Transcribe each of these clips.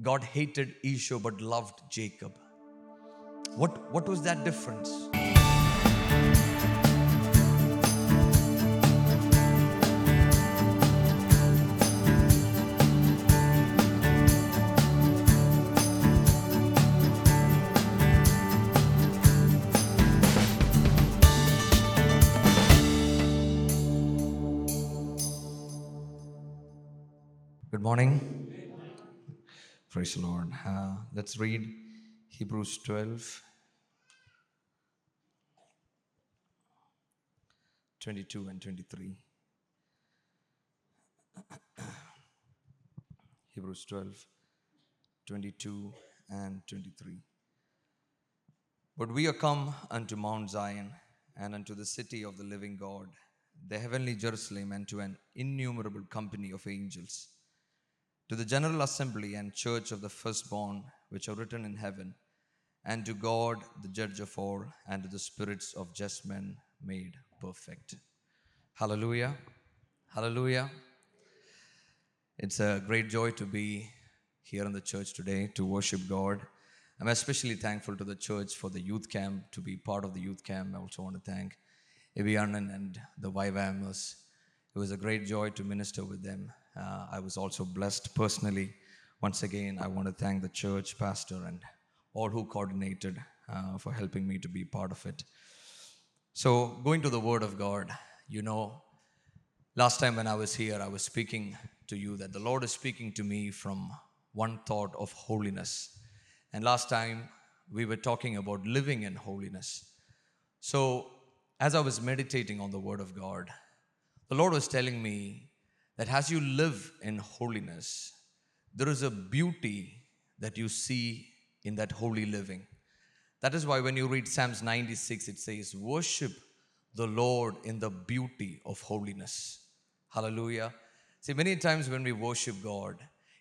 God hated Esau but loved Jacob. What, what was that difference? Good morning. Praise the Lord. Uh, let's read Hebrews 12, 22 and 23. Hebrews 12, 22 and 23. But we are come unto Mount Zion and unto the city of the living God, the heavenly Jerusalem, and to an innumerable company of angels to the general assembly and church of the firstborn which are written in heaven, and to God, the judge of all, and to the spirits of just men made perfect. Hallelujah. Hallelujah. It's a great joy to be here in the church today to worship God. I'm especially thankful to the church for the youth camp, to be part of the youth camp. I also want to thank Evianan and the Vivamers. It was a great joy to minister with them. Uh, I was also blessed personally. Once again, I want to thank the church pastor and all who coordinated uh, for helping me to be part of it. So, going to the Word of God, you know, last time when I was here, I was speaking to you that the Lord is speaking to me from one thought of holiness. And last time we were talking about living in holiness. So, as I was meditating on the Word of God, the Lord was telling me that as you live in holiness, there is a beauty that you see in that holy living. That is why when you read Psalms 96, it says, Worship the Lord in the beauty of holiness. Hallelujah. See, many times when we worship God,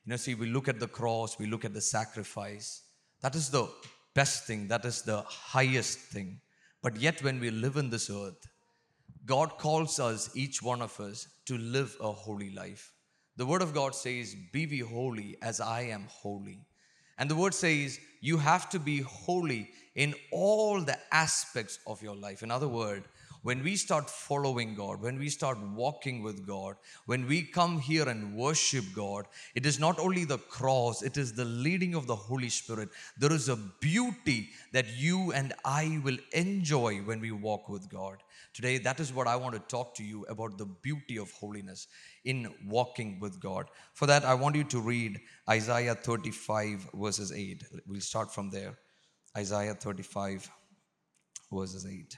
you know, see, we look at the cross, we look at the sacrifice. That is the best thing, that is the highest thing. But yet, when we live in this earth, God calls us, each one of us, to live a holy life. The Word of God says, Be we holy as I am holy. And the Word says, You have to be holy in all the aspects of your life. In other words, when we start following God, when we start walking with God, when we come here and worship God, it is not only the cross, it is the leading of the Holy Spirit. There is a beauty that you and I will enjoy when we walk with God. Today, that is what I want to talk to you about the beauty of holiness in walking with God. For that, I want you to read Isaiah 35, verses 8. We'll start from there. Isaiah 35, verses 8.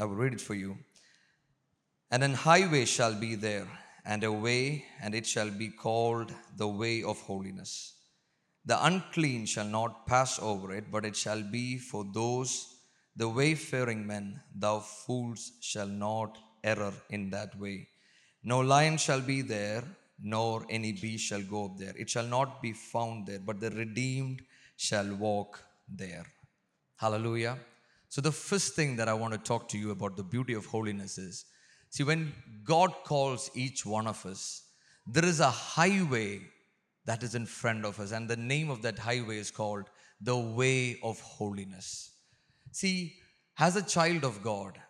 I will read it for you. And an highway shall be there, and a way, and it shall be called the way of holiness. The unclean shall not pass over it, but it shall be for those, the wayfaring men, thou fools shall not err in that way. No lion shall be there, nor any beast shall go up there. It shall not be found there, but the redeemed shall walk there. Hallelujah. So, the first thing that I want to talk to you about the beauty of holiness is see, when God calls each one of us, there is a highway that is in front of us, and the name of that highway is called the way of holiness. See, as a child of God,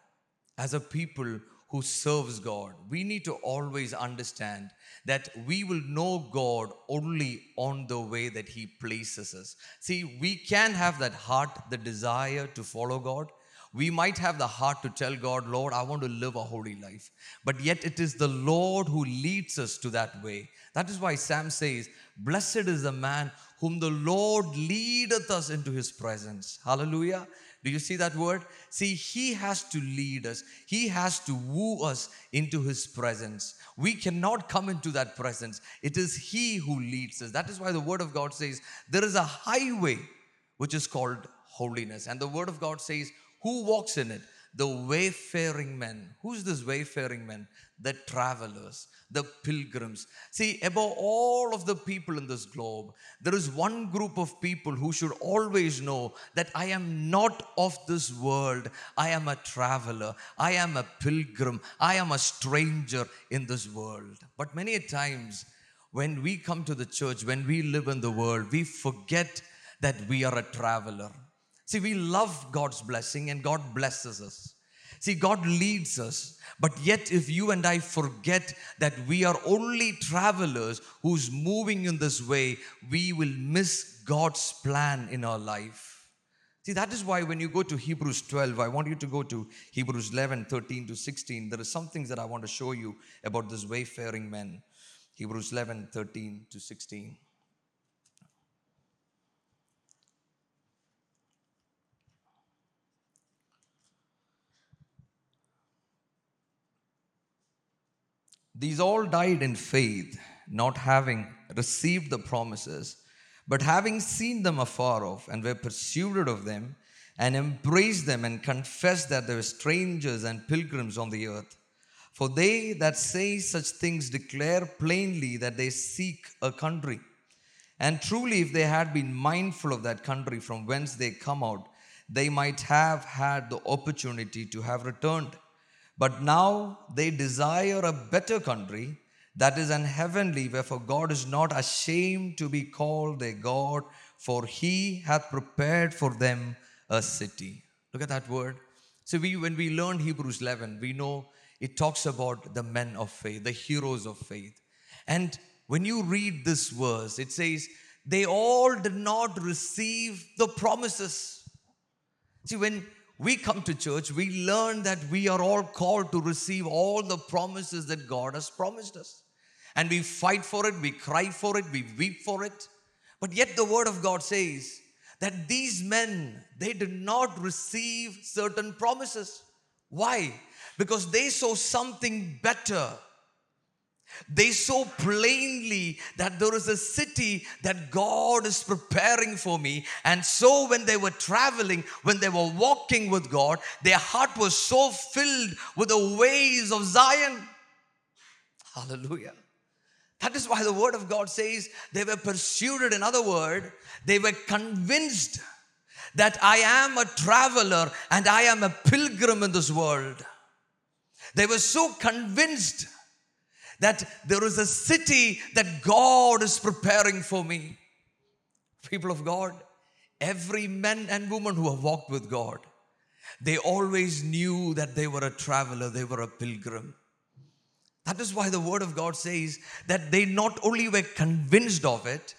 as a people who serves God, we need to always understand that we will know God only on the way that He places us. See, we can have that heart, the desire to follow God. We might have the heart to tell God, Lord, I want to live a holy life. But yet it is the Lord who leads us to that way. That is why Psalm says, Blessed is the man whom the Lord leadeth us into his presence. Hallelujah. Do you see that word? See, He has to lead us, He has to woo us into His presence. We cannot come into that presence. It is He who leads us. That is why the Word of God says there is a highway which is called holiness. And the Word of God says, Who walks in it? the wayfaring men. Who's this wayfaring men? The travelers, the pilgrims. See, above all of the people in this globe, there is one group of people who should always know that I am not of this world. I am a traveler. I am a pilgrim. I am a stranger in this world. But many a times, when we come to the church, when we live in the world, we forget that we are a traveler. See, we love God's blessing and God blesses us. See, God leads us. But yet, if you and I forget that we are only travelers who's moving in this way, we will miss God's plan in our life. See, that is why when you go to Hebrews 12, I want you to go to Hebrews 11, 13 to 16. There are some things that I want to show you about this wayfaring men. Hebrews 11, 13 to 16. These all died in faith, not having received the promises, but having seen them afar off, and were persuaded of them, and embraced them, and confessed that they were strangers and pilgrims on the earth. For they that say such things declare plainly that they seek a country. And truly, if they had been mindful of that country from whence they come out, they might have had the opportunity to have returned. But now they desire a better country that is an heavenly, wherefore God is not ashamed to be called their God, for he hath prepared for them a city. Look at that word. So we when we learn Hebrews 11, we know it talks about the men of faith, the heroes of faith. And when you read this verse, it says, they all did not receive the promises. See, when we come to church, we learn that we are all called to receive all the promises that God has promised us. And we fight for it, we cry for it, we weep for it. But yet the word of God says that these men, they did not receive certain promises. Why? Because they saw something better they saw plainly that there is a city that God is preparing for me. And so, when they were traveling, when they were walking with God, their heart was so filled with the ways of Zion. Hallelujah. That is why the word of God says they were pursued. In other words, they were convinced that I am a traveler and I am a pilgrim in this world. They were so convinced that there is a city that God is preparing for me. People of God, every man and woman who have walked with God, they always knew that they were a traveler, they were a pilgrim. That is why the word of God says that they not only were convinced of it,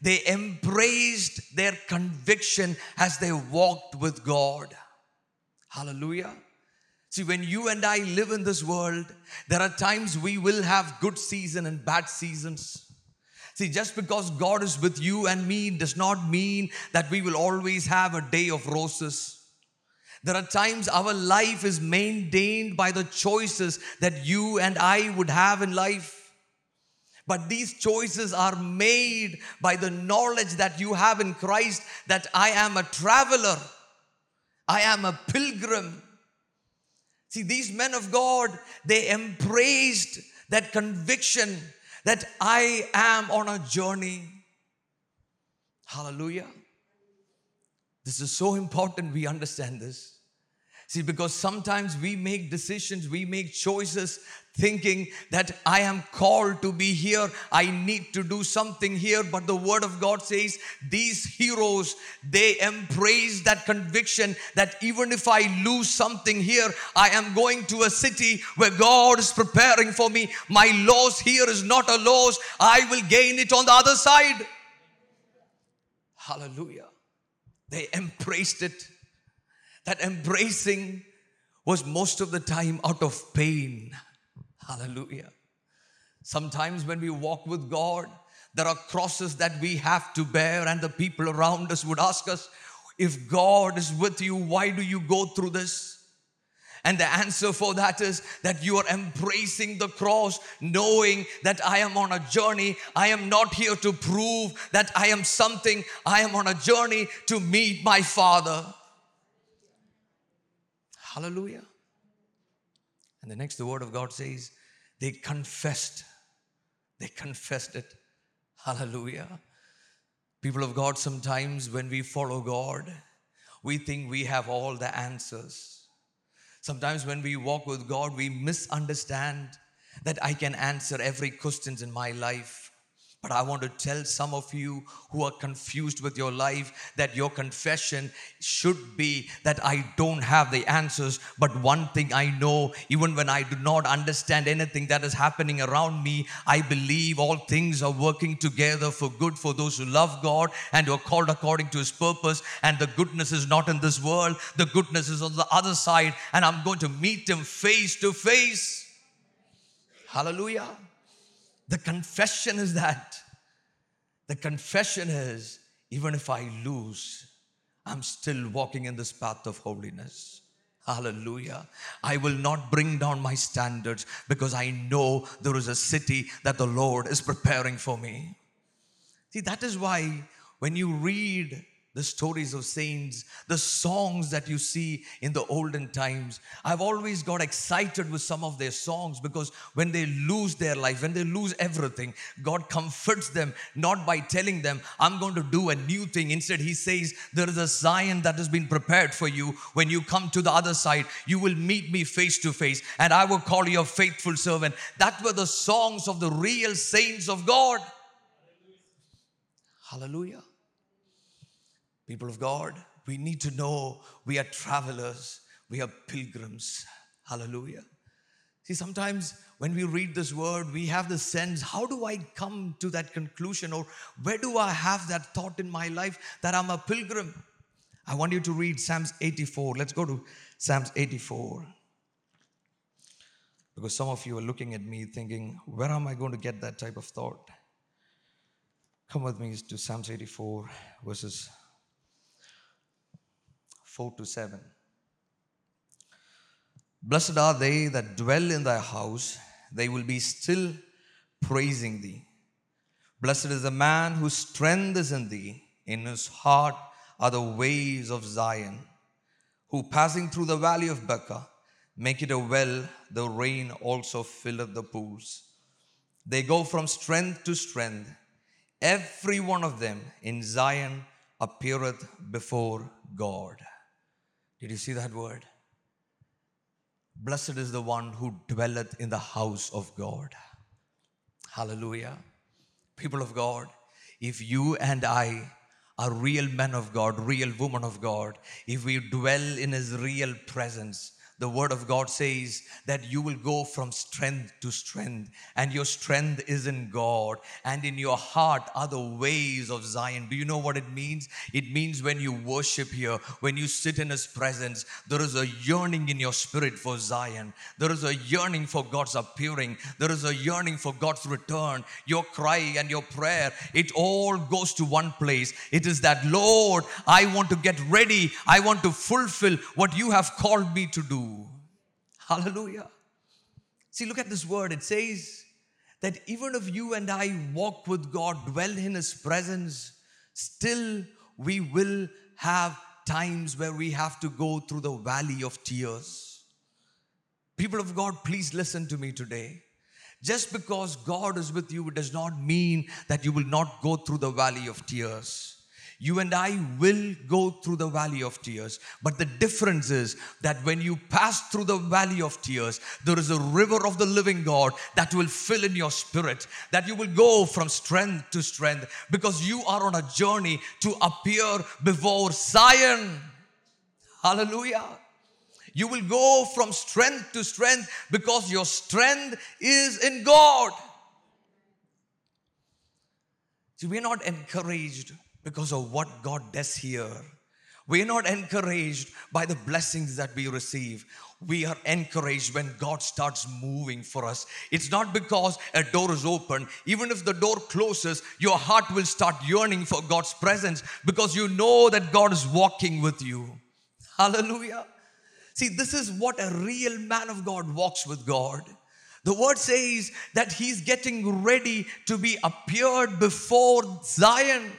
they embraced their conviction as they walked with God. Hallelujah. See, when you and I live in this world, there are times we will have good season and bad seasons. See, just because God is with you and me does not mean that we will always have a day of roses. There are times our life is maintained by the choices that you and I would have in life. But these choices are made by the knowledge that you have in Christ that I am a traveler, I am a pilgrim, See, these men of God, they embraced that conviction that I am on a journey. Hallelujah. This is so important we understand this. See, because sometimes we make decisions, we make choices thinking that I am called to be here, I need to do something here. But the Word of God says these heroes, they embrace that conviction that even if I lose something here, I am going to a city where God is preparing for me. My loss here is not a loss, I will gain it on the other side. Hallelujah. They embraced it that embracing was most of the time out of pain. Hallelujah. Sometimes when we walk with God, there are crosses that we have to bear, and the people around us would ask us, If God is with you, why do you go through this? And the answer for that is that you are embracing the cross, knowing that I am on a journey. I am not here to prove that I am something. I am on a journey to meet my Father. Hallelujah. And the next, the word of God says, they confessed. They confessed it. Hallelujah. People of God, sometimes when we follow God, we think we have all the answers. Sometimes when we walk with God, we misunderstand that I can answer every questions in my life. But I want to tell some of you who are confused with your life that your confession should be that I don't have the answers. But one thing I know, even when I do not understand anything that is happening around me, I believe all things are working together for good for those who love God and who are called according to His purpose. And the goodness is not in this world, the goodness is on the other side. And I'm going to meet Him face to face. Hallelujah. The confession is that. The confession is even if I lose, I'm still walking in this path of holiness. Hallelujah. I will not bring down my standards because I know there is a city that the Lord is preparing for me. See, that is why when you read the stories of saints, the songs that you see in the olden times. I've always got excited with some of their songs because when they lose their life, when they lose everything, God comforts them not by telling them, I'm going to do a new thing. Instead, He says, There is a Zion that has been prepared for you. When you come to the other side, you will meet me face to face, and I will call you a faithful servant. That were the songs of the real saints of God. Hallelujah. People of God, we need to know we are travelers, we are pilgrims. Hallelujah. See, sometimes when we read this word, we have the sense how do I come to that conclusion, or where do I have that thought in my life that I'm a pilgrim? I want you to read Psalms 84. Let's go to Psalms 84. Because some of you are looking at me thinking, where am I going to get that type of thought? Come with me to Psalms 84, verses 4 to 7. Blessed are they that dwell in thy house, they will be still praising thee. Blessed is the man whose strength is in thee, in whose heart are the ways of Zion, who passing through the valley of Baca, make it a well, the rain also filleth the pools. They go from strength to strength, every one of them in Zion appeareth before God. Did you see that word? Blessed is the one who dwelleth in the house of God. Hallelujah. People of God, if you and I are real men of God, real women of God, if we dwell in His real presence, the word of God says that you will go from strength to strength, and your strength is in God, and in your heart are the ways of Zion. Do you know what it means? It means when you worship here, when you sit in His presence, there is a yearning in your spirit for Zion. There is a yearning for God's appearing. There is a yearning for God's return. Your cry and your prayer, it all goes to one place. It is that, Lord, I want to get ready. I want to fulfill what you have called me to do. Hallelujah. See, look at this word. It says that even if you and I walk with God, dwell in His presence, still we will have times where we have to go through the valley of tears. People of God, please listen to me today. Just because God is with you it does not mean that you will not go through the valley of tears you and I will go through the valley of tears. But the difference is that when you pass through the valley of tears, there is a river of the living God that will fill in your spirit, that you will go from strength to strength because you are on a journey to appear before Zion. Hallelujah. You will go from strength to strength because your strength is in God. See, we're not encouraged because of what God does here. We're not encouraged by the blessings that we receive. We are encouraged when God starts moving for us. It's not because a door is open. Even if the door closes, your heart will start yearning for God's presence because you know that God is walking with you. Hallelujah. See, this is what a real man of God walks with God. The word says that he's getting ready to be appeared before Zion.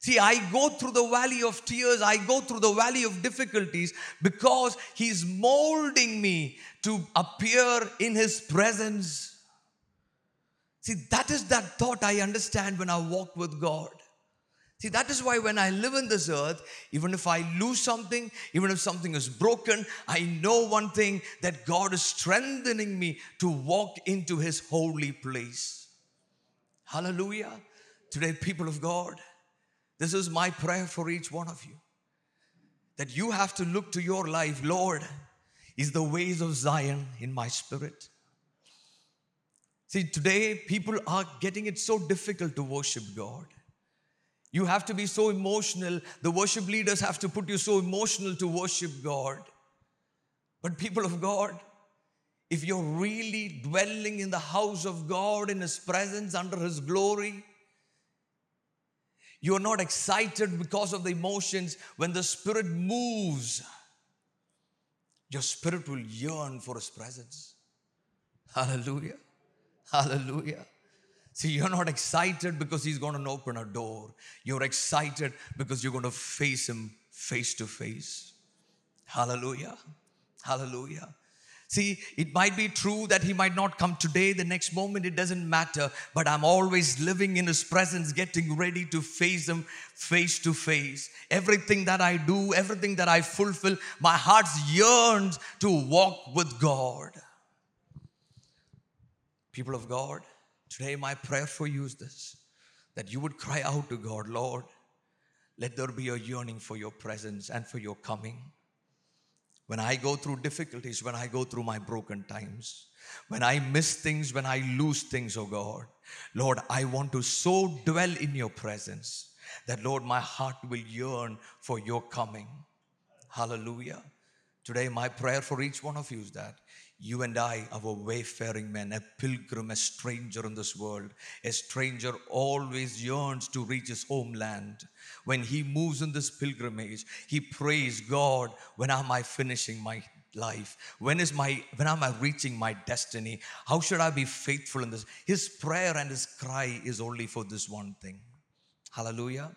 See, I go through the valley of tears, I go through the valley of difficulties because He's molding me to appear in His presence. See, that is that thought I understand when I walk with God. See, that is why when I live in this earth, even if I lose something, even if something is broken, I know one thing that God is strengthening me to walk into His holy place. Hallelujah. Today, people of God, this is my prayer for each one of you that you have to look to your life, Lord, is the ways of Zion in my spirit. See, today people are getting it so difficult to worship God. You have to be so emotional. The worship leaders have to put you so emotional to worship God. But, people of God, if you're really dwelling in the house of God, in His presence, under His glory, you're not excited because of the emotions. When the Spirit moves, your spirit will yearn for His presence. Hallelujah. Hallelujah. See, you're not excited because He's going to open a door. You're excited because you're going to face Him face to face. Hallelujah. Hallelujah. See, it might be true that he might not come today, the next moment, it doesn't matter, but I'm always living in his presence, getting ready to face him face to face. Everything that I do, everything that I fulfill, my heart yearns to walk with God. People of God, today my prayer for you is this that you would cry out to God, Lord, let there be a yearning for your presence and for your coming when I go through difficulties, when I go through my broken times, when I miss things, when I lose things, oh God, Lord, I want to so dwell in your presence that, Lord, my heart will yearn for your coming. Hallelujah. Today, my prayer for each one of you is that you and I are wayfaring man, a pilgrim, a stranger in this world. A stranger always yearns to reach his homeland. When he moves in this pilgrimage, he prays, God, when am I finishing my life? When is my when am I reaching my destiny? How should I be faithful in this? His prayer and his cry is only for this one thing. Hallelujah.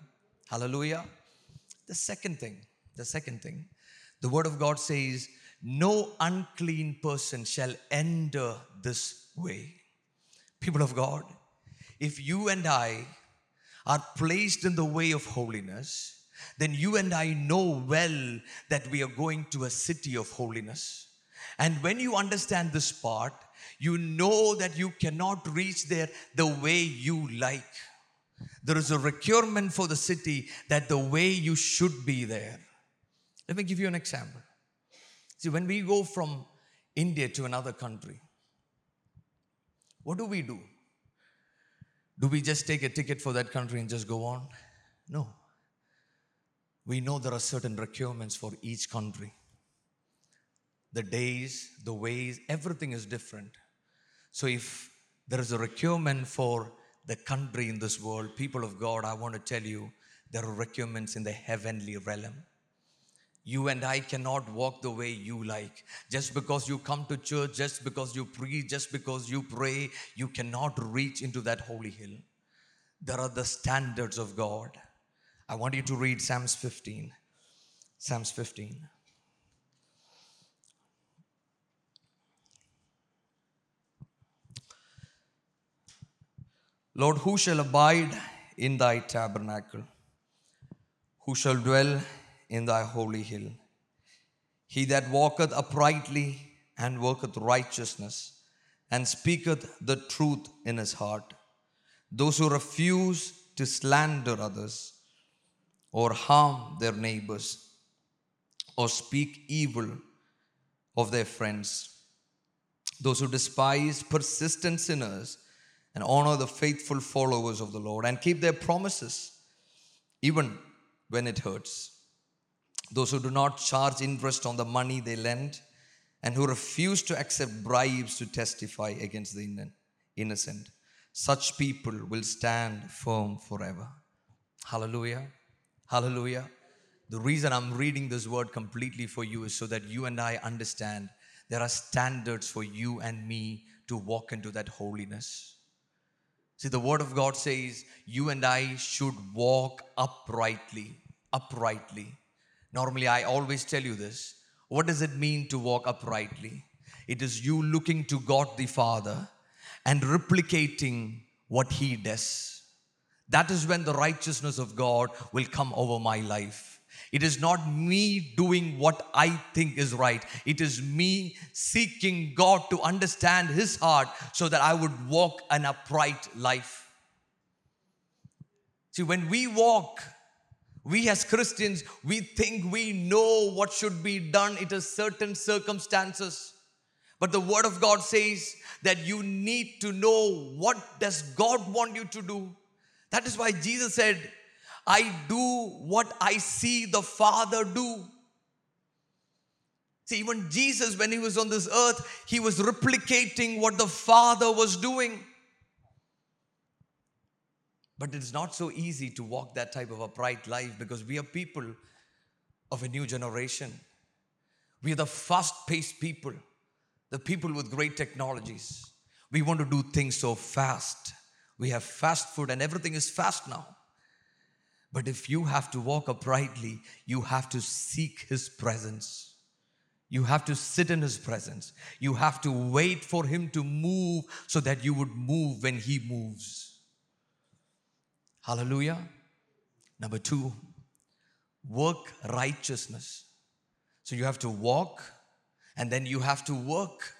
Hallelujah. The second thing, the second thing, the word of God says, no unclean person shall enter this way. People of God, if you and I are placed in the way of holiness, then you and I know well that we are going to a city of holiness. And when you understand this part, you know that you cannot reach there the way you like. There is a requirement for the city that the way you should be there. Let me give you an example. See, when we go from India to another country, what do we do? Do we just take a ticket for that country and just go on? No. We know there are certain requirements for each country. The days, the ways, everything is different. So if there is a requirement for the country in this world, people of God, I want to tell you, there are requirements in the heavenly realm. You and I cannot walk the way you like. Just because you come to church, just because you preach, just because you pray, you cannot reach into that holy hill. There are the standards of God. I want you to read Psalms 15. Psalms 15. Lord, who shall abide in thy tabernacle? Who shall dwell in thy holy hill. He that walketh uprightly and worketh righteousness and speaketh the truth in his heart. Those who refuse to slander others or harm their neighbors or speak evil of their friends. Those who despise persistent sinners and honor the faithful followers of the Lord and keep their promises even when it hurts those who do not charge interest on the money they lend, and who refuse to accept bribes to testify against the innocent. Such people will stand firm forever. Hallelujah. Hallelujah. The reason I'm reading this word completely for you is so that you and I understand there are standards for you and me to walk into that holiness. See, the word of God says you and I should walk uprightly. Uprightly. Normally, I always tell you this. What does it mean to walk uprightly? It is you looking to God the Father and replicating what He does. That is when the righteousness of God will come over my life. It is not me doing what I think is right. It is me seeking God to understand His heart so that I would walk an upright life. See, when we walk, we as Christians, we think we know what should be done. It is certain circumstances. But the word of God says that you need to know what does God want you to do. That is why Jesus said, I do what I see the Father do. See, even Jesus, when he was on this earth, he was replicating what the Father was doing. But it's not so easy to walk that type of upright life because we are people of a new generation. We are the fast paced people, the people with great technologies. We want to do things so fast. We have fast food and everything is fast now. But if you have to walk uprightly, you have to seek His presence. You have to sit in His presence. You have to wait for Him to move so that you would move when He moves. Hallelujah. Number two, work righteousness. So you have to walk and then you have to work.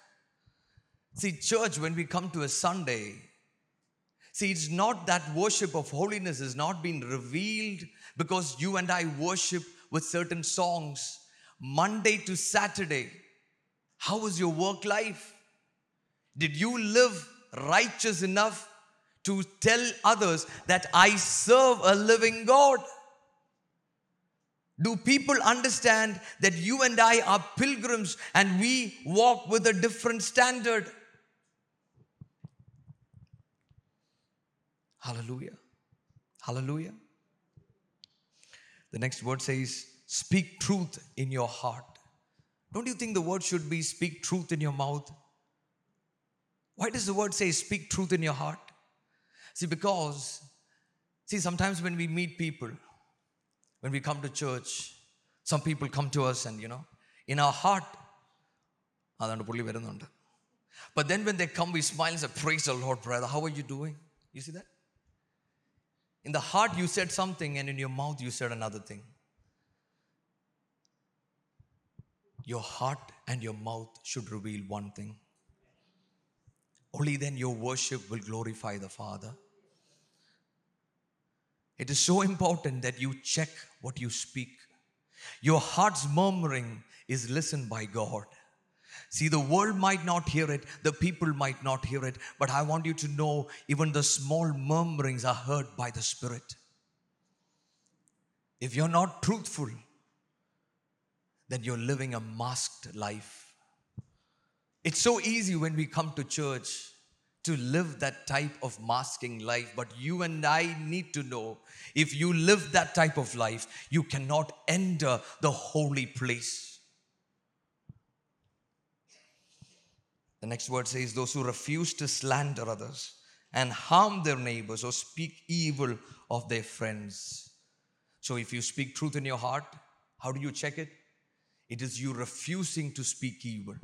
See, church, when we come to a Sunday, See, it's not that worship of holiness is not being revealed because you and I worship with certain songs Monday to Saturday. How was your work life? Did you live righteous enough to tell others that I serve a living God? Do people understand that you and I are pilgrims and we walk with a different standard? Hallelujah. Hallelujah. The next word says, Speak truth in your heart. Don't you think the word should be speak truth in your mouth? Why does the word say speak truth in your heart? See, because, see, sometimes when we meet people, when we come to church, some people come to us and, you know, in our heart, but then when they come, we smile and say, Praise the Lord, brother. How are you doing? You see that? In the heart, you said something, and in your mouth, you said another thing. Your heart and your mouth should reveal one thing. Only then your worship will glorify the Father. It is so important that you check what you speak. Your heart's murmuring is listened by God. See, the world might not hear it, the people might not hear it, but I want you to know even the small murmurings are heard by the Spirit. If you're not truthful, then you're living a masked life. It's so easy when we come to church to live that type of masking life, but you and I need to know if you live that type of life, you cannot enter the holy place. The next word says, Those who refuse to slander others and harm their neighbors or speak evil of their friends. So, if you speak truth in your heart, how do you check it? It is you refusing to speak evil.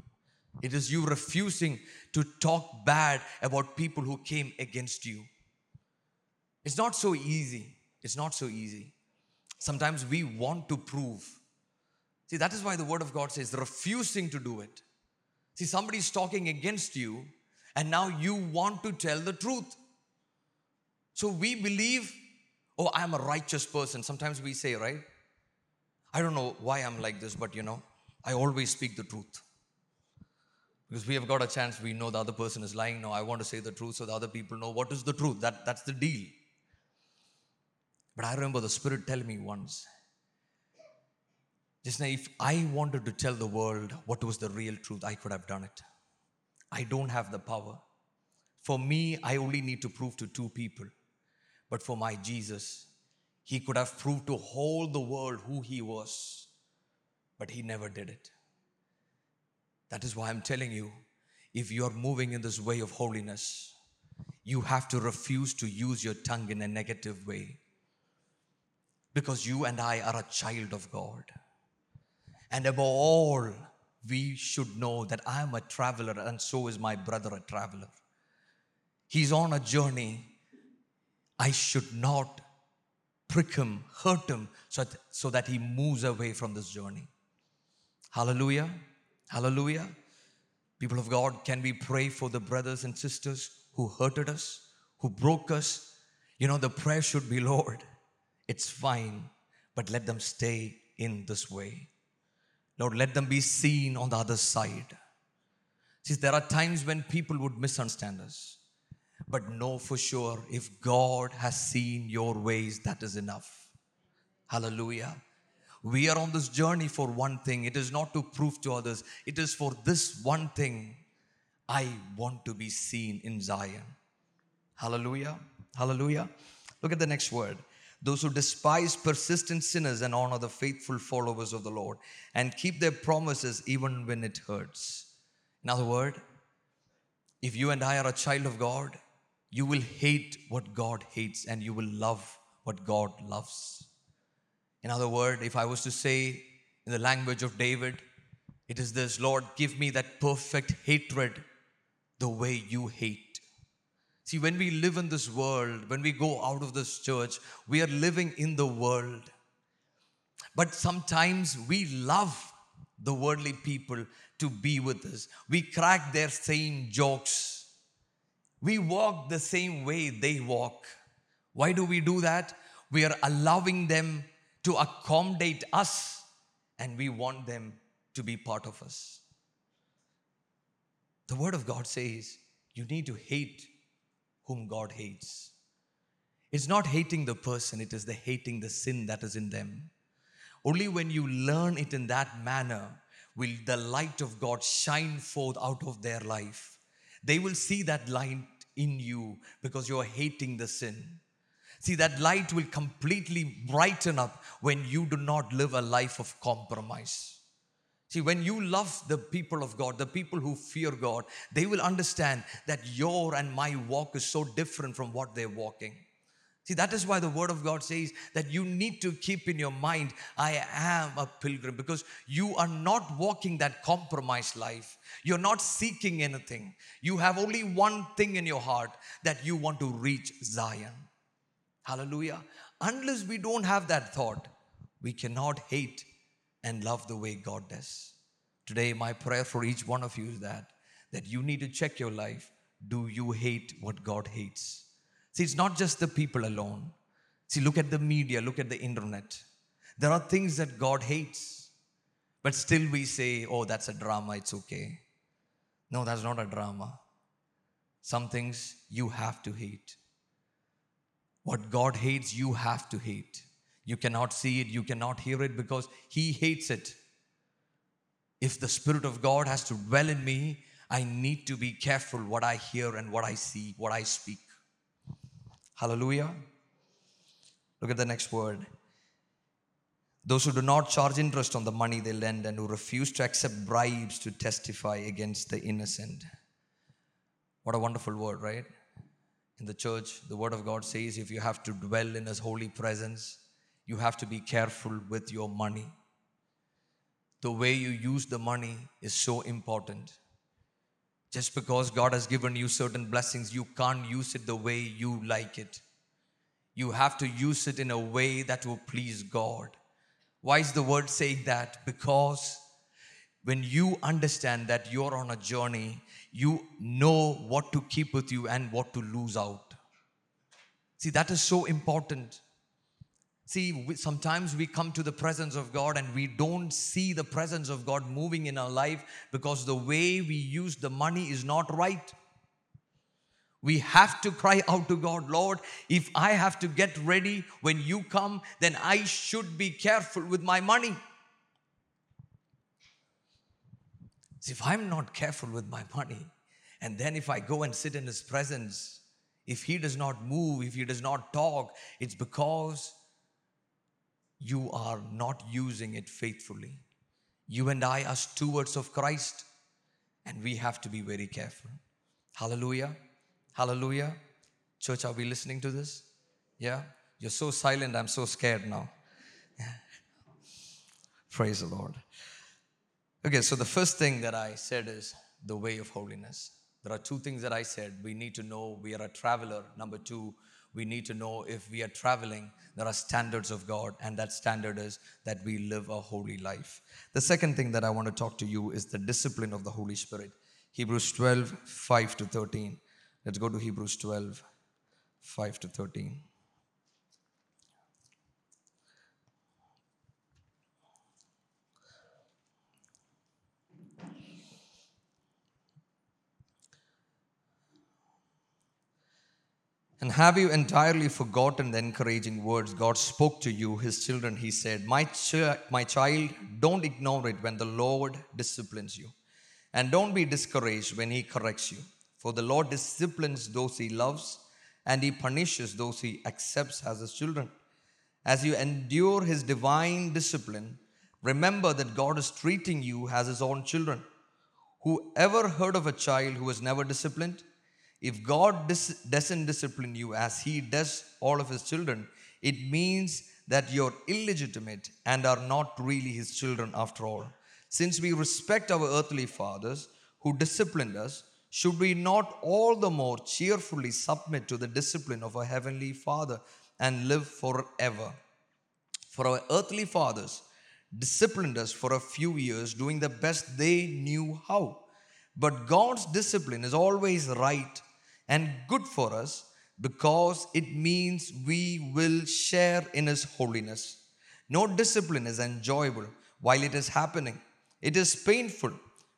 It is you refusing to talk bad about people who came against you. It's not so easy. It's not so easy. Sometimes we want to prove. See, that is why the Word of God says refusing to do it. See, somebody's talking against you, and now you want to tell the truth. So we believe, oh, I'm a righteous person. Sometimes we say, right? I don't know why I'm like this, but you know, I always speak the truth. Because we have got a chance, we know the other person is lying. No, I want to say the truth so the other people know what is the truth. That, that's the deal. But I remember the Spirit tell me once, just now, if I wanted to tell the world what was the real truth, I could have done it. I don't have the power. For me, I only need to prove to two people. But for my Jesus, he could have proved to whole the world who he was. But he never did it. That is why I'm telling you if you're moving in this way of holiness, you have to refuse to use your tongue in a negative way. Because you and I are a child of God. And above all, we should know that I am a traveler and so is my brother a traveler. He's on a journey. I should not prick him, hurt him, so that, so that he moves away from this journey. Hallelujah. Hallelujah. People of God, can we pray for the brothers and sisters who hurted us, who broke us? You know, the prayer should be, Lord, it's fine, but let them stay in this way. Lord, let them be seen on the other side. See, there are times when people would misunderstand us, but know for sure if God has seen your ways, that is enough. Hallelujah. We are on this journey for one thing. It is not to prove to others, it is for this one thing. I want to be seen in Zion. Hallelujah. Hallelujah. Look at the next word. Those who despise persistent sinners and honor the faithful followers of the Lord and keep their promises even when it hurts. In other words, if you and I are a child of God, you will hate what God hates and you will love what God loves. In other words, if I was to say in the language of David, it is this Lord, give me that perfect hatred the way you hate. See, when we live in this world, when we go out of this church, we are living in the world. But sometimes we love the worldly people to be with us. We crack their same jokes. We walk the same way they walk. Why do we do that? We are allowing them to accommodate us and we want them to be part of us. The Word of God says you need to hate whom God hates. It's not hating the person, it is the hating the sin that is in them. Only when you learn it in that manner will the light of God shine forth out of their life. They will see that light in you because you are hating the sin. See, that light will completely brighten up when you do not live a life of compromise. See, when you love the people of God, the people who fear God, they will understand that your and my walk is so different from what they're walking. See, that is why the word of God says that you need to keep in your mind, I am a pilgrim, because you are not walking that compromised life. You're not seeking anything. You have only one thing in your heart that you want to reach Zion. Hallelujah. Unless we don't have that thought, we cannot hate and love the way God does. Today, my prayer for each one of you is that, that you need to check your life. Do you hate what God hates? See, it's not just the people alone. See, look at the media, look at the internet. There are things that God hates, but still we say, oh, that's a drama, it's okay. No, that's not a drama. Some things you have to hate. What God hates, you have to hate. You cannot see it, you cannot hear it because He hates it. If the Spirit of God has to dwell in me, I need to be careful what I hear and what I see, what I speak. Hallelujah. Look at the next word. Those who do not charge interest on the money they lend and who refuse to accept bribes to testify against the innocent. What a wonderful word, right? In the church, the word of God says if you have to dwell in his holy presence, you have to be careful with your money. The way you use the money is so important. Just because God has given you certain blessings, you can't use it the way you like it. You have to use it in a way that will please God. Why is the word saying that? Because when you understand that you're on a journey, you know what to keep with you and what to lose out. See, that is so important. See, sometimes we come to the presence of God and we don't see the presence of God moving in our life because the way we use the money is not right. We have to cry out to God, Lord, if I have to get ready when you come, then I should be careful with my money. See, if I'm not careful with my money, and then if I go and sit in His presence, if He does not move, if He does not talk, it's because you are not using it faithfully. You and I are stewards of Christ, and we have to be very careful. Hallelujah. Hallelujah. Church, are we listening to this? Yeah? You're so silent, I'm so scared now. Praise the Lord. Okay, so the first thing that I said is the way of holiness. There are two things that I said. We need to know we are a traveler. Number two, we need to know if we are traveling, there are standards of God, and that standard is that we live a holy life. The second thing that I want to talk to you is the discipline of the Holy Spirit. Hebrews 12, 5 to 13. Let's go to Hebrews 12, 5 to 13. And have you entirely forgotten the encouraging words God spoke to you, his children? He said, my, ch- my child, don't ignore it when the Lord disciplines you. And don't be discouraged when he corrects you. For the Lord disciplines those he loves, and he punishes those he accepts as his children. As you endure his divine discipline, remember that God is treating you as his own children. Who ever heard of a child who was never disciplined? If God dis- doesn't discipline you as He does all of His children, it means that you're illegitimate and are not really His children after all. Since we respect our earthly fathers who disciplined us, should we not all the more cheerfully submit to the discipline of our Heavenly Father and live forever? For our earthly fathers disciplined us for a few years, doing the best they knew how. But God's discipline is always right and good for us because it means we will share in His holiness. No discipline is enjoyable while it is happening, it is painful,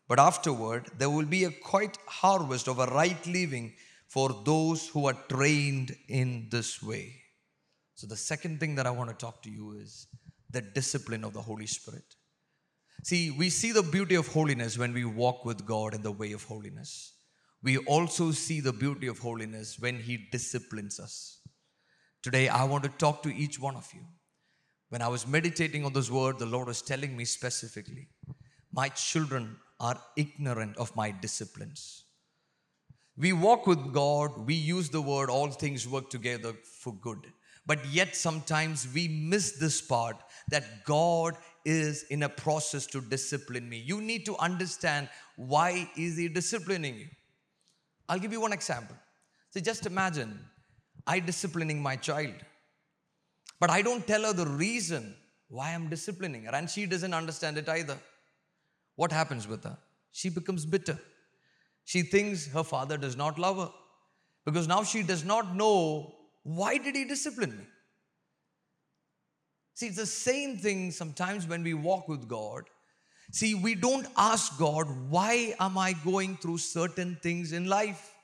but afterward there will be a quite harvest of a right living for those who are trained in this way. So, the second thing that I want to talk to you is the discipline of the Holy Spirit. See, we see the beauty of holiness when we walk with God in the way of holiness we also see the beauty of holiness when He disciplines us. Today, I want to talk to each one of you. When I was meditating on this word, the Lord was telling me specifically, My children are ignorant of my disciplines. We walk with God, we use the word, all things work together for good. But yet, sometimes we miss this part that God is in a process to discipline me. You need to understand why is He disciplining you? I'll give you one example. So just imagine I disciplining my child, but I don't tell her the reason why I'm disciplining her, and she doesn't understand it either. What happens with her? She becomes bitter. She thinks her father does not love her because now she does not know why did he discipline me. See, it's the same thing sometimes when we walk with God. See, we don't ask God, why am I going through certain things in life?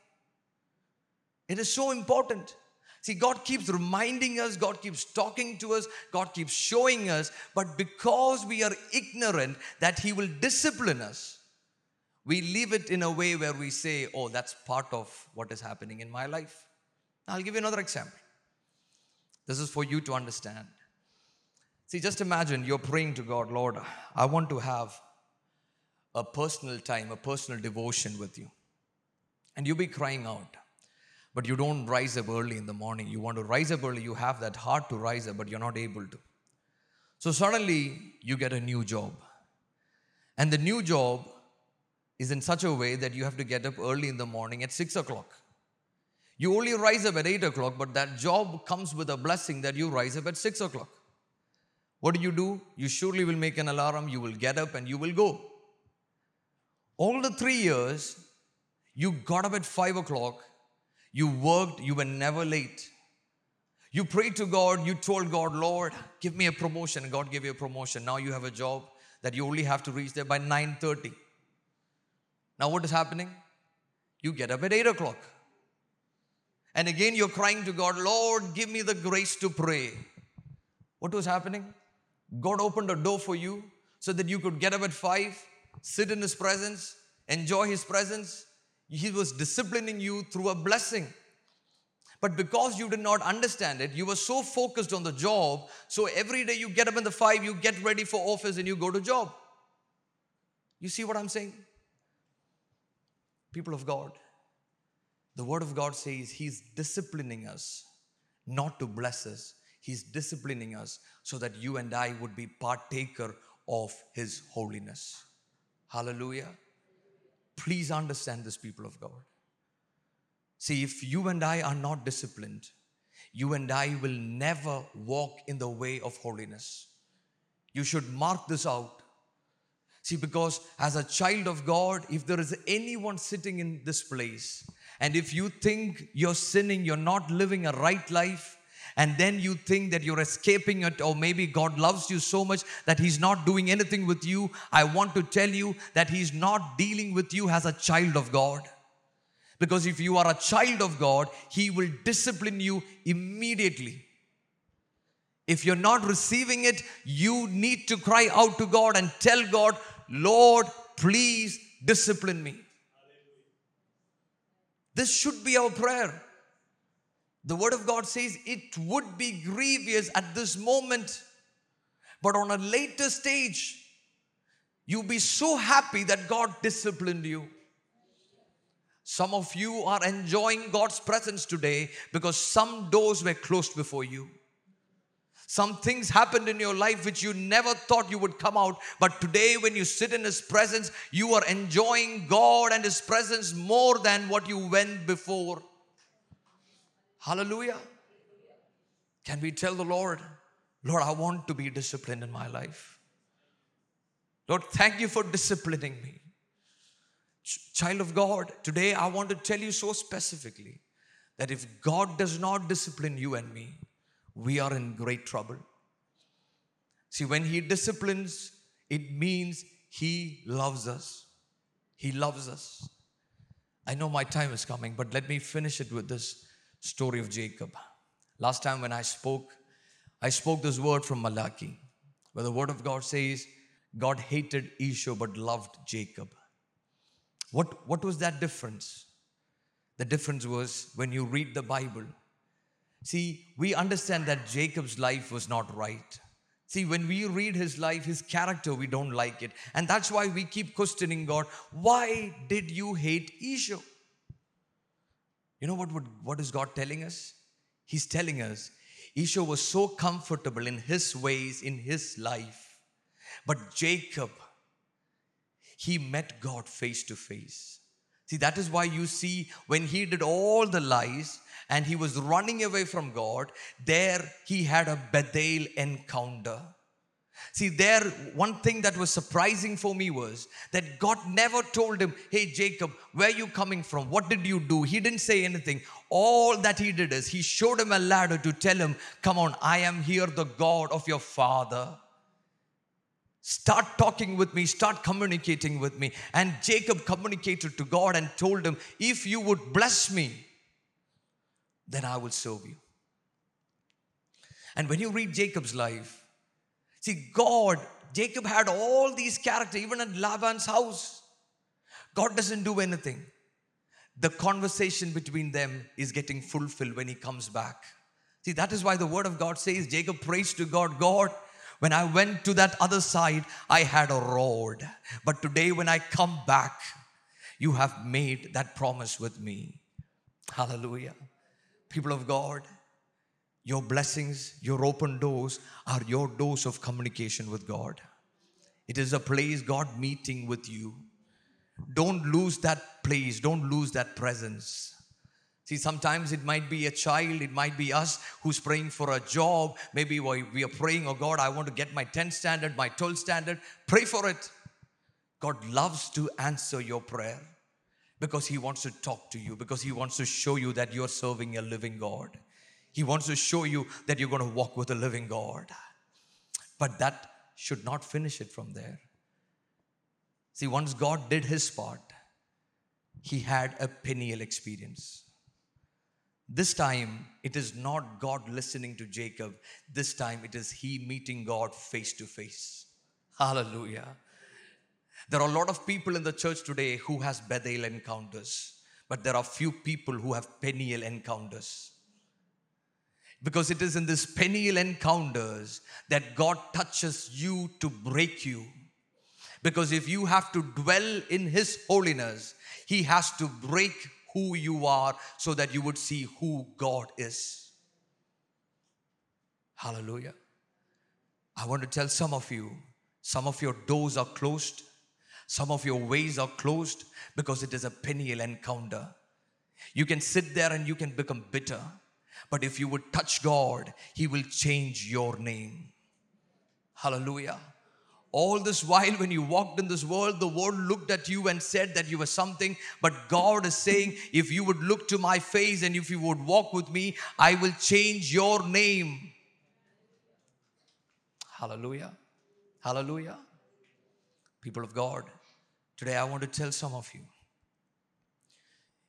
It is so important. See, God keeps reminding us, God keeps talking to us, God keeps showing us, but because we are ignorant that He will discipline us, we leave it in a way where we say, oh, that's part of what is happening in my life. I'll give you another example. This is for you to understand. See, just imagine you're praying to God, Lord, I want to have a personal time, a personal devotion with you. And you be crying out, but you don't rise up early in the morning. You want to rise up early, you have that heart to rise up, but you're not able to. So suddenly you get a new job. And the new job is in such a way that you have to get up early in the morning at six o'clock. You only rise up at eight o'clock, but that job comes with a blessing that you rise up at six o'clock. What do you do? You surely will make an alarm, you will get up and you will go. All the three years, you got up at five o'clock, you worked, you were never late. You prayed to God, you told God, Lord, give me a promotion. God gave you a promotion. Now you have a job that you only have to reach there by 9:30. Now what is happening? You get up at 8 o'clock. And again you're crying to God, Lord, give me the grace to pray. What was happening? God opened a door for you so that you could get up at five, sit in His presence, enjoy His presence. He was disciplining you through a blessing. But because you did not understand it, you were so focused on the job. So every day you get up in the five, you get ready for office and you go to job. You see what I'm saying? People of God, the Word of God says He's disciplining us, not to bless us. He's disciplining us so that you and I would be partaker of His holiness. Hallelujah. Please understand this, people of God. See, if you and I are not disciplined, you and I will never walk in the way of holiness. You should mark this out. See, because as a child of God, if there is anyone sitting in this place, and if you think you're sinning, you're not living a right life, and then you think that you're escaping it, or maybe God loves you so much that He's not doing anything with you, I want to tell you that He's not dealing with you as a child of God. Because if you are a child of God, He will discipline you immediately. If you're not receiving it, you need to cry out to God and tell God, Lord, please discipline me. This should be our prayer. The Word of God says it would be grievous at this moment, but on a later stage, you'll be so happy that God disciplined you. Some of you are enjoying God's presence today because some doors were closed before you. Some things happened in your life which you never thought you would come out. But today, when you sit in His presence, you are enjoying God and His presence more than what you went before. Hallelujah. Can we tell the Lord, Lord, I want to be disciplined in my life? Lord, thank you for disciplining me. Child of God, today I want to tell you so specifically that if God does not discipline you and me, we are in great trouble. See, when He disciplines, it means He loves us. He loves us. I know my time is coming, but let me finish it with this story of Jacob. Last time when I spoke, I spoke this word from Malachi, where the word of God says, God hated Esau but loved Jacob. What, what was that difference? The difference was when you read the Bible. See, we understand that Jacob's life was not right. See, when we read his life, his character, we don't like it. And that's why we keep questioning God why did you hate Esau? You know what, what, what is God telling us? He's telling us Esau was so comfortable in his ways, in his life. But Jacob, he met God face to face. See, that is why you see when he did all the lies and he was running away from God, there he had a Bethel encounter. See, there, one thing that was surprising for me was that God never told him, Hey, Jacob, where are you coming from? What did you do? He didn't say anything. All that he did is he showed him a ladder to tell him, Come on, I am here, the God of your father. Start talking with me, start communicating with me. And Jacob communicated to God and told him, If you would bless me, then I will serve you. And when you read Jacob's life, see, God, Jacob had all these characters, even at Laban's house. God doesn't do anything. The conversation between them is getting fulfilled when he comes back. See, that is why the word of God says Jacob prays to God, God, when I went to that other side, I had a road. But today, when I come back, you have made that promise with me. Hallelujah. People of God, your blessings, your open doors are your doors of communication with God. It is a place God meeting with you. Don't lose that place, don't lose that presence. See, sometimes it might be a child, it might be us who's praying for a job. Maybe we are praying, oh God, I want to get my 10 standard, my 12 standard. Pray for it. God loves to answer your prayer because He wants to talk to you, because He wants to show you that you're serving a living God. He wants to show you that you're going to walk with a living God. But that should not finish it from there. See, once God did His part, He had a Peniel experience. This time, it is not God listening to Jacob. This time, it is he meeting God face to face. Hallelujah. There are a lot of people in the church today who has Bethel encounters, but there are few people who have Peniel encounters. Because it is in this Peniel encounters that God touches you to break you. Because if you have to dwell in His holiness, He has to break who you are so that you would see who God is. Hallelujah. I want to tell some of you, some of your doors are closed, some of your ways are closed because it is a Peniel encounter. You can sit there and you can become bitter, but if you would touch God, He will change your name. Hallelujah. All this while, when you walked in this world, the world looked at you and said that you were something. But God is saying, if you would look to my face and if you would walk with me, I will change your name. Hallelujah. Hallelujah. People of God, today I want to tell some of you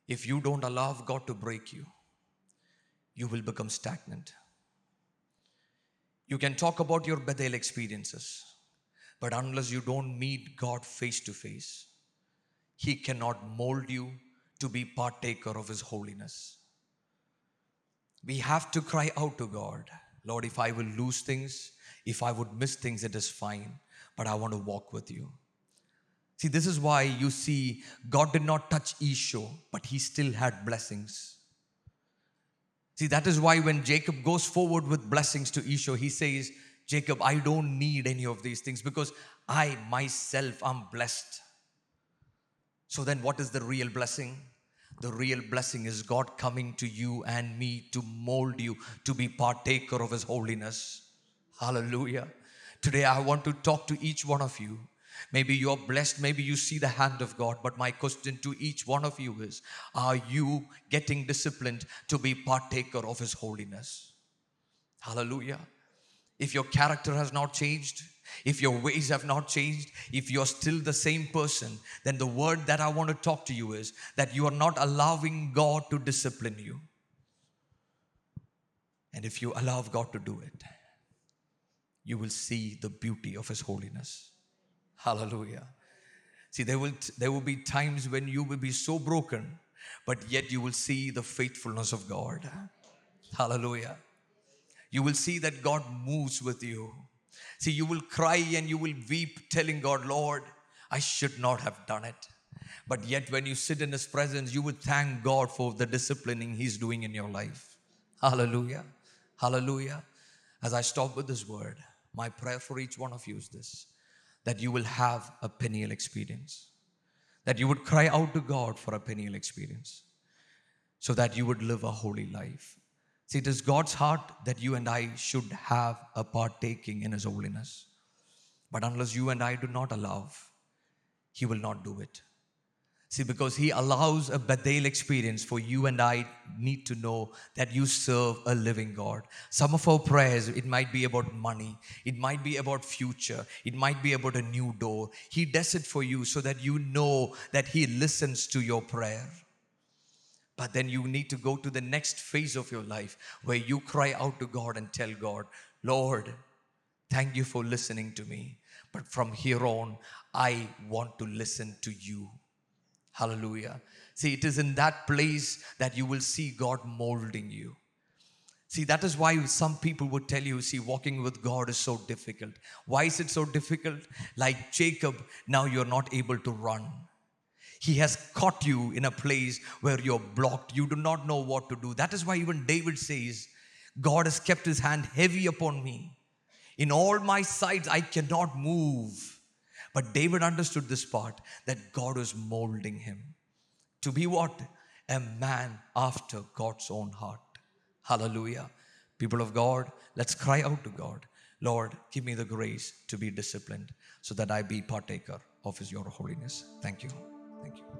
if you don't allow God to break you, you will become stagnant. You can talk about your Bethel experiences, but unless you don't meet God face to face, He cannot mold you to be partaker of His holiness. We have to cry out to God Lord, if I will lose things, if I would miss things, it is fine, but I want to walk with you. See, this is why you see God did not touch Esau, but he still had blessings. See, that is why when Jacob goes forward with blessings to Esau, he says, Jacob, I don't need any of these things because I myself am blessed. So then, what is the real blessing? The real blessing is God coming to you and me to mold you to be partaker of His holiness. Hallelujah. Today, I want to talk to each one of you. Maybe you're blessed, maybe you see the hand of God, but my question to each one of you is Are you getting disciplined to be partaker of His holiness? Hallelujah. If your character has not changed, if your ways have not changed, if you're still the same person, then the word that I want to talk to you is that you are not allowing God to discipline you. And if you allow God to do it, you will see the beauty of His holiness. Hallelujah. See, there will, there will be times when you will be so broken, but yet you will see the faithfulness of God. Hallelujah. You will see that God moves with you. See, you will cry and you will weep, telling God, Lord, I should not have done it. But yet, when you sit in His presence, you would thank God for the disciplining He's doing in your life. Hallelujah. Hallelujah. As I stop with this word, my prayer for each one of you is this that you will have a Peniel experience, that you would cry out to God for a Peniel experience, so that you would live a holy life. See, it is God's heart that you and I should have a partaking in His holiness. But unless you and I do not allow, He will not do it. See, because He allows a Bethel experience for you and I need to know that you serve a living God. Some of our prayers, it might be about money, it might be about future, it might be about a new door. He does it for you so that you know that He listens to your prayer. But then you need to go to the next phase of your life where you cry out to God and tell God, Lord, thank you for listening to me. But from here on, I want to listen to you. Hallelujah. See, it is in that place that you will see God molding you. See, that is why some people would tell you, see, walking with God is so difficult. Why is it so difficult? Like Jacob, now you're not able to run. He has caught you in a place where you're blocked. You do not know what to do. That is why even David says, God has kept his hand heavy upon me. In all my sides, I cannot move. But David understood this part that God was molding him to be what? A man after God's own heart. Hallelujah. People of God, let's cry out to God. Lord, give me the grace to be disciplined so that I be partaker of his your holiness. Thank you. Thank you.